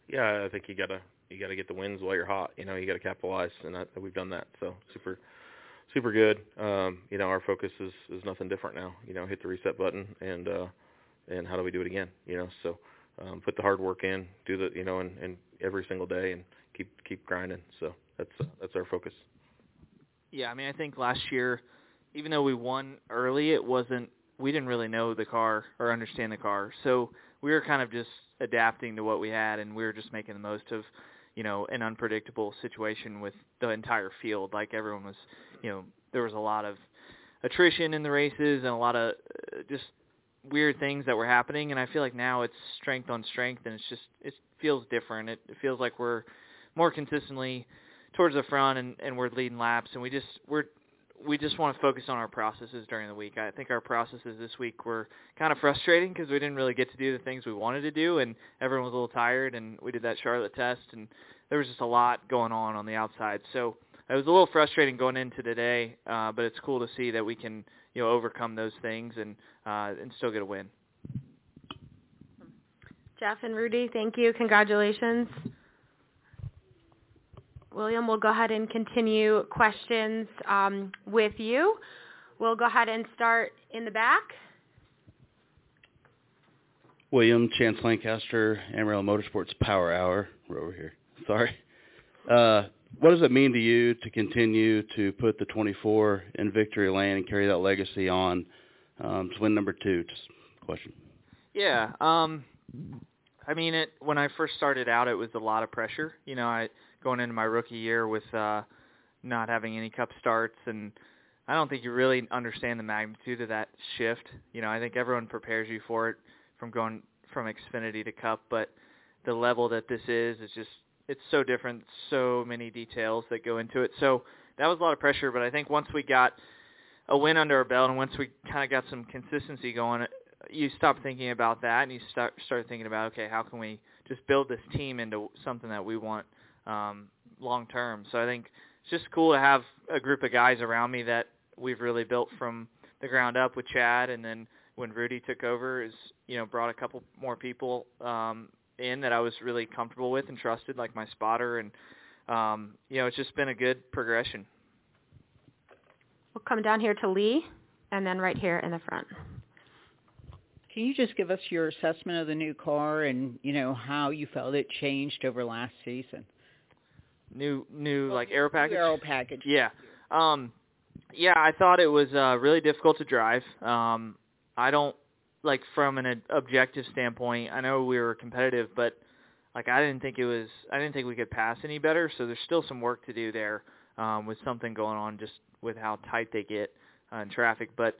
Yeah, I think you gotta you got to get the wins while you're hot. You know, you got to capitalize, and I, we've done that. So super, super good. Um, you know, our focus is is nothing different now. You know, hit the reset button, and uh, and how do we do it again? You know, so um, put the hard work in, do the you know, and, and every single day, and keep keep grinding. So that's uh, that's our focus. Yeah, I mean, I think last year, even though we won early, it wasn't we didn't really know the car or understand the car, so we were kind of just adapting to what we had, and we were just making the most of you know, an unpredictable situation with the entire field. Like everyone was, you know, there was a lot of attrition in the races and a lot of uh, just weird things that were happening. And I feel like now it's strength on strength, and it's just it feels different. It, it feels like we're more consistently towards the front, and and we're leading laps, and we just we're we just want to focus on our processes during the week. I think our processes this week were kind of frustrating because we didn't really get to do the things we wanted to do, and everyone was a little tired. And we did that Charlotte test, and there was just a lot going on on the outside. So it was a little frustrating going into today, uh, but it's cool to see that we can you know overcome those things and uh, and still get a win. Jeff and Rudy, thank you. Congratulations. William, we'll go ahead and continue questions um, with you. We'll go ahead and start in the back. William Chance Lancaster, Amarillo Motorsports Power Hour. We're over here. Sorry. Uh, what does it mean to you to continue to put the 24 in victory lane and carry that legacy on um, to win number two? Just question. Yeah. Um, I mean, it when I first started out, it was a lot of pressure. You know, I going into my rookie year with uh, not having any cup starts, and I don't think you really understand the magnitude of that shift. You know, I think everyone prepares you for it from going from Xfinity to Cup, but the level that this is is just it's so different, so many details that go into it. So that was a lot of pressure, but I think once we got a win under our belt and once we kind of got some consistency going, you stop thinking about that and you start start thinking about okay, how can we just build this team into something that we want um, long term. So I think it's just cool to have a group of guys around me that we've really built from the ground up with Chad, and then when Rudy took over, is you know brought a couple more people um, in that I was really comfortable with and trusted, like my spotter, and um, you know it's just been a good progression. We'll come down here to Lee, and then right here in the front. Can you just give us your assessment of the new car and you know how you felt it changed over last season? New new like aero package. Aero package. Yeah. Um yeah, I thought it was uh really difficult to drive. Um I don't like from an objective standpoint, I know we were competitive, but like I didn't think it was I didn't think we could pass any better, so there's still some work to do there um with something going on just with how tight they get uh, in traffic, but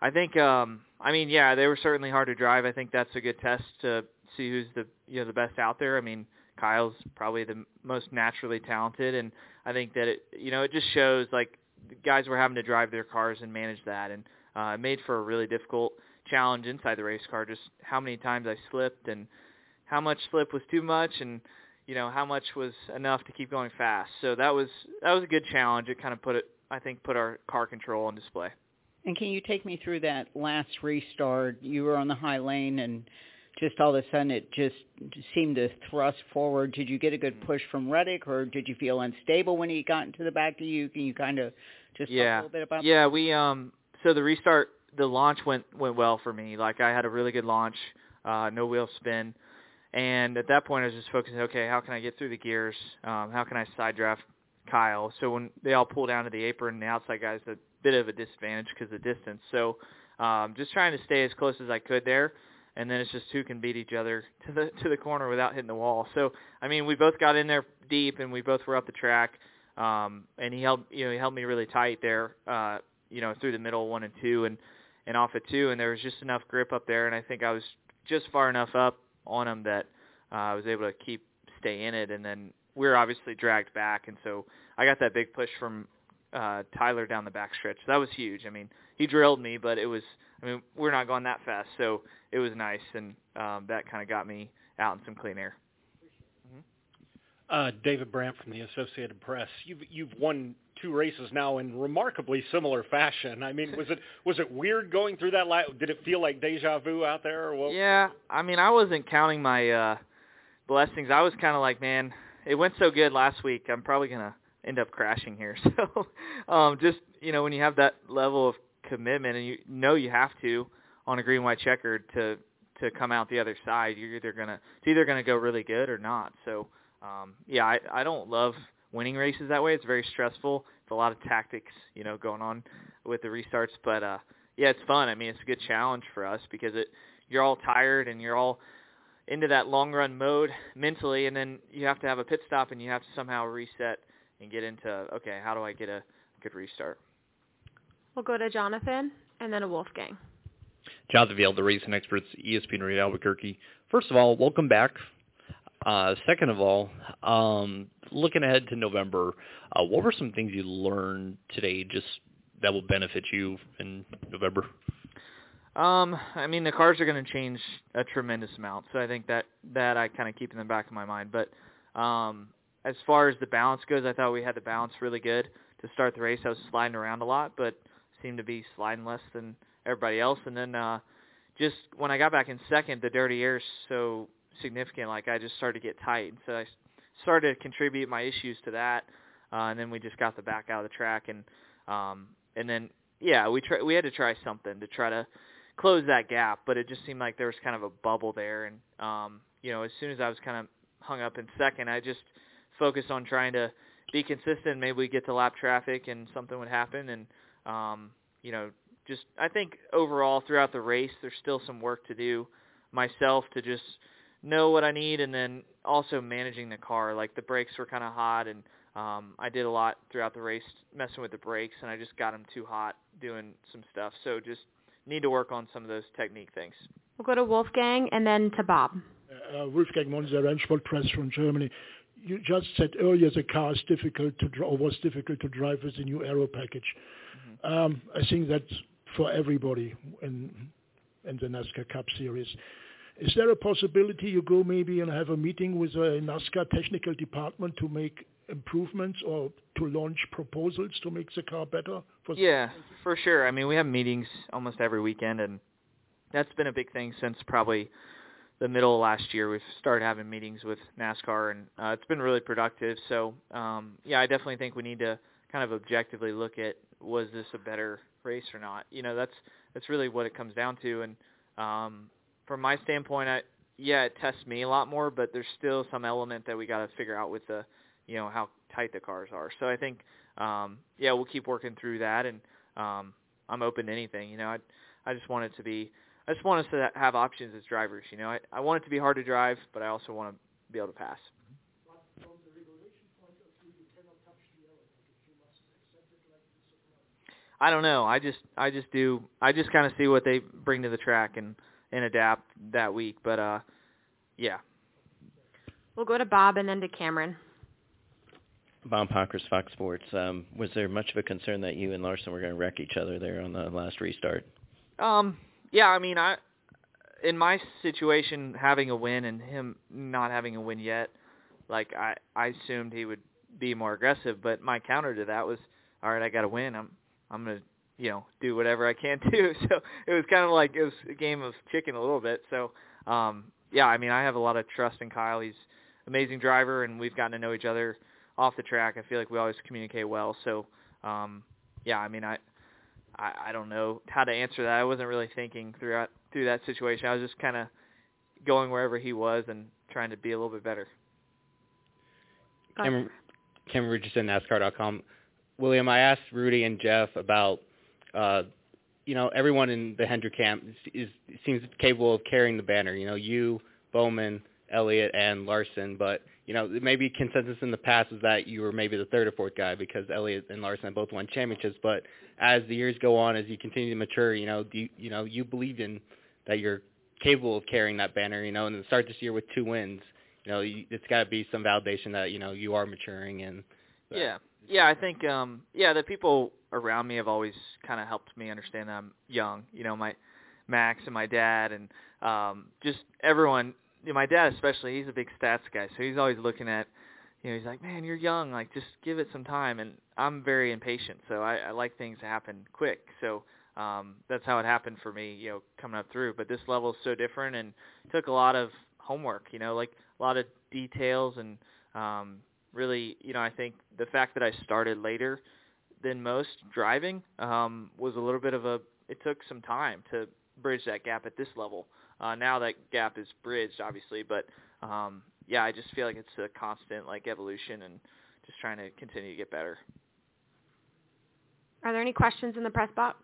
I think um I mean, yeah, they were certainly hard to drive. I think that's a good test to see who's the you know the best out there. I mean, Kyle's probably the most naturally talented and I think that it you know, it just shows like guys were having to drive their cars and manage that and uh it made for a really difficult challenge inside the race car just how many times I slipped and how much slip was too much and you know how much was enough to keep going fast. So that was that was a good challenge. It kind of put it I think put our car control on display. And can you take me through that last restart? You were on the high lane and just all of a sudden it just seemed to thrust forward. Did you get a good push from Reddick or did you feel unstable when he got into the back of you? Can you kind of just yeah. talk a little bit about Yeah, that? we um so the restart the launch went went well for me. Like I had a really good launch, uh no wheel spin. And at that point I was just focusing, okay, how can I get through the gears? Um how can I side draft Kyle? So when they all pull down to the apron, the outside guys the bit of a disadvantage because of the distance. So um, just trying to stay as close as I could there, and then it's just who can beat each other to the to the corner without hitting the wall. So I mean, we both got in there deep, and we both were up the track, um, and he held you know he held me really tight there, uh, you know through the middle one and two, and and off at two, and there was just enough grip up there, and I think I was just far enough up on him that uh, I was able to keep stay in it, and then we were obviously dragged back, and so I got that big push from uh Tyler down the backstretch. That was huge. I mean, he drilled me, but it was I mean, we're not going that fast, so it was nice and um that kind of got me out in some clean air. Uh David Brandt from the Associated Press. You've you've won two races now in remarkably similar fashion. I mean, was it was it weird going through that la- did it feel like deja vu out there or what? Yeah, I mean, I wasn't counting my uh blessings. I was kind of like, man, it went so good last week. I'm probably going to end up crashing here. So, um, just you know, when you have that level of commitment and you know you have to on a green white checkered to to come out the other side, you're either gonna it's either gonna go really good or not. So, um, yeah, I I don't love winning races that way. It's very stressful. It's a lot of tactics, you know, going on with the restarts. But uh, yeah, it's fun. I mean, it's a good challenge for us because it you're all tired and you're all into that long run mode mentally, and then you have to have a pit stop and you have to somehow reset and get into okay, how do I get a good restart? We'll go to Jonathan and then a Wolfgang. Jonathan Vial, the racing experts, ESPN Radio Albuquerque. First of all, welcome back. Uh, second of all, um, looking ahead to November, uh, what were some things you learned today just that will benefit you in November? Um, I mean the cars are going to change a tremendous amount, so I think that that I kind of keep in the back of my mind. But um, as far as the balance goes, I thought we had the balance really good to start the race. I was sliding around a lot, but seemed to be sliding less than everybody else. And then uh, just when I got back in second, the dirty air is so significant. Like I just started to get tight, and so I started to contribute my issues to that. Uh, and then we just got the back out of the track, and um, and then yeah, we try we had to try something to try to close that gap, but it just seemed like there was kind of a bubble there and um you know, as soon as I was kind of hung up in second, I just focused on trying to be consistent. Maybe we get to lap traffic and something would happen and um you know, just I think overall throughout the race there's still some work to do myself to just know what I need and then also managing the car. Like the brakes were kind of hot and um I did a lot throughout the race messing with the brakes and I just got them too hot doing some stuff. So just need to work on some of those technique things. We'll go to Wolfgang and then to Bob. Uh, Wolfgang Monzer, Rennsport Press from Germany. You just said earlier the car is difficult to drive, or was difficult to drive with the new aero package. Mm-hmm. Um, I think that's for everybody in in the NASCAR Cup Series. Is there a possibility you go maybe and have a meeting with a NASCAR technical department to make improvements or to launch proposals to make the car better? For yeah, for sure. I mean, we have meetings almost every weekend, and that's been a big thing since probably the middle of last year. We've started having meetings with NASCAR, and uh, it's been really productive. So, um, yeah, I definitely think we need to kind of objectively look at was this a better race or not. You know, that's that's really what it comes down to. And um, from my standpoint, I yeah, it tests me a lot more, but there's still some element that we got to figure out with the you know how tight the cars are. So I think um, yeah, we'll keep working through that, and um, I'm open to anything. You know, I I just want it to be I just want us to have options as drivers. You know, I I want it to be hard to drive, but I also want to be able to pass. I don't know. I just I just do I just kind of see what they bring to the track and and adapt that week. But uh, yeah. We'll go to Bob and then to Cameron. Bob Pockrass, Fox Sports. Um, was there much of a concern that you and Larson were going to wreck each other there on the last restart? Um, yeah, I mean, I in my situation having a win and him not having a win yet, like I I assumed he would be more aggressive, but my counter to that was, all right, I got to win. I'm I'm gonna you know do whatever I can do. So it was kind of like it was a game of chicken a little bit. So um, yeah, I mean I have a lot of trust in Kyle. He's amazing driver, and we've gotten to know each other off the track. I feel like we always communicate well. So um, yeah, I mean I, I I don't know how to answer that. I wasn't really thinking throughout through that situation. I was just kind of going wherever he was and trying to be a little bit better. Cameron, Cameron Richardson, NASCAR.com. William, I asked Rudy and Jeff about, uh, you know, everyone in the Hendrick camp is, is seems capable of carrying the banner. You know, you, Bowman, Elliott, and Larson. But you know, maybe consensus in the past is that you were maybe the third or fourth guy because Elliott and Larson both won championships. But as the years go on, as you continue to mature, you know, do you, you know you believe in that you're capable of carrying that banner. You know, and to start this year with two wins, you know, you, it's got to be some validation that you know you are maturing and. But. Yeah, yeah, I think um yeah, the people around me have always kind of helped me understand that I'm young. You know, my Max and my dad and um just everyone, you know, my dad especially, he's a big stats guy. So he's always looking at you know, he's like, "Man, you're young, like just give it some time." And I'm very impatient, so I, I like things to happen quick. So um that's how it happened for me, you know, coming up through. But this level is so different and took a lot of homework, you know, like a lot of details and um really, you know, I think the fact that I started later than most driving um, was a little bit of a. It took some time to bridge that gap at this level. Uh, now that gap is bridged, obviously, but um, yeah, I just feel like it's a constant like evolution and just trying to continue to get better. Are there any questions in the press box?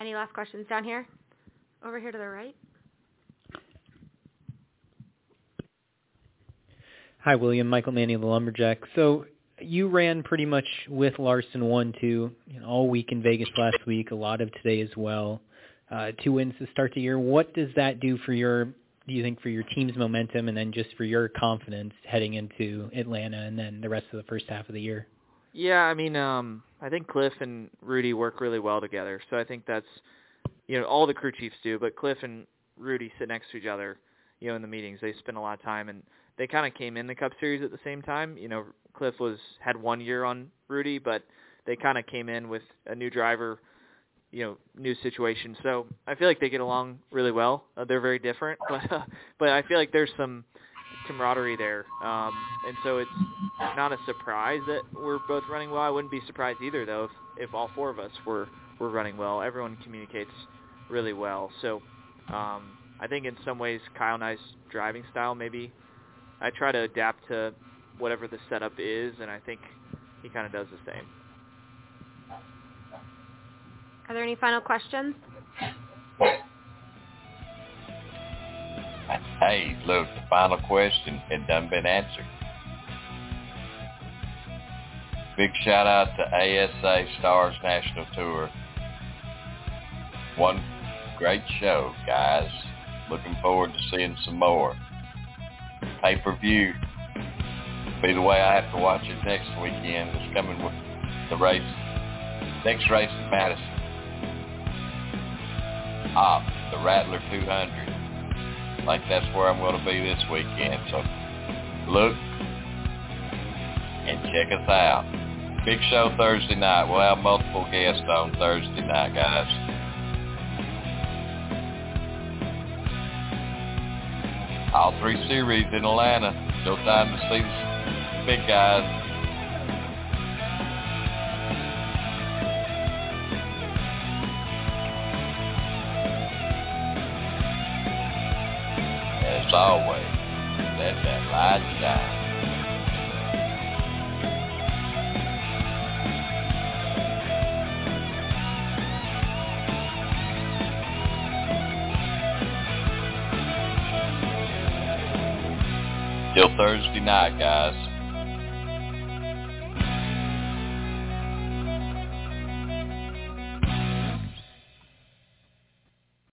Any last questions down here? Over here to the right. Hi, William. Michael Manny of the Lumberjack. So you ran pretty much with Larson one two you know, all week in Vegas last week, a lot of today as well. Uh, two wins to start the year. What does that do for your do you think for your team's momentum and then just for your confidence heading into Atlanta and then the rest of the first half of the year? Yeah, I mean, um, I think Cliff and Rudy work really well together. So I think that's you know all the crew chiefs do, but Cliff and Rudy sit next to each other, you know, in the meetings. They spend a lot of time and they kind of came in the Cup Series at the same time. You know, Cliff was had one year on Rudy, but they kind of came in with a new driver, you know, new situation. So I feel like they get along really well. Uh, they're very different, but uh, but I feel like there's some camaraderie there, um, and so it's not a surprise that we're both running well. I wouldn't be surprised either, though, if, if all four of us were were running well. Everyone communicates really well, so um, I think in some ways Kyle and I's driving style maybe I try to adapt to whatever the setup is, and I think he kind of does the same. Are there any final questions? Hey, look, the final question had done been answered. Big shout out to ASA Stars National Tour. One great show, guys. Looking forward to seeing some more. Pay-per-view. Be the way I have to watch it next weekend. It's coming with the race. Next race in Madison. Ah, the Rattler 200 like that's where I'm going to be this weekend. So look and check us out. Big show Thursday night. We'll have multiple guests on Thursday night, guys. All three series in Atlanta. No time to see the big guys. as always, let that light shine. Till Thursday night, guys.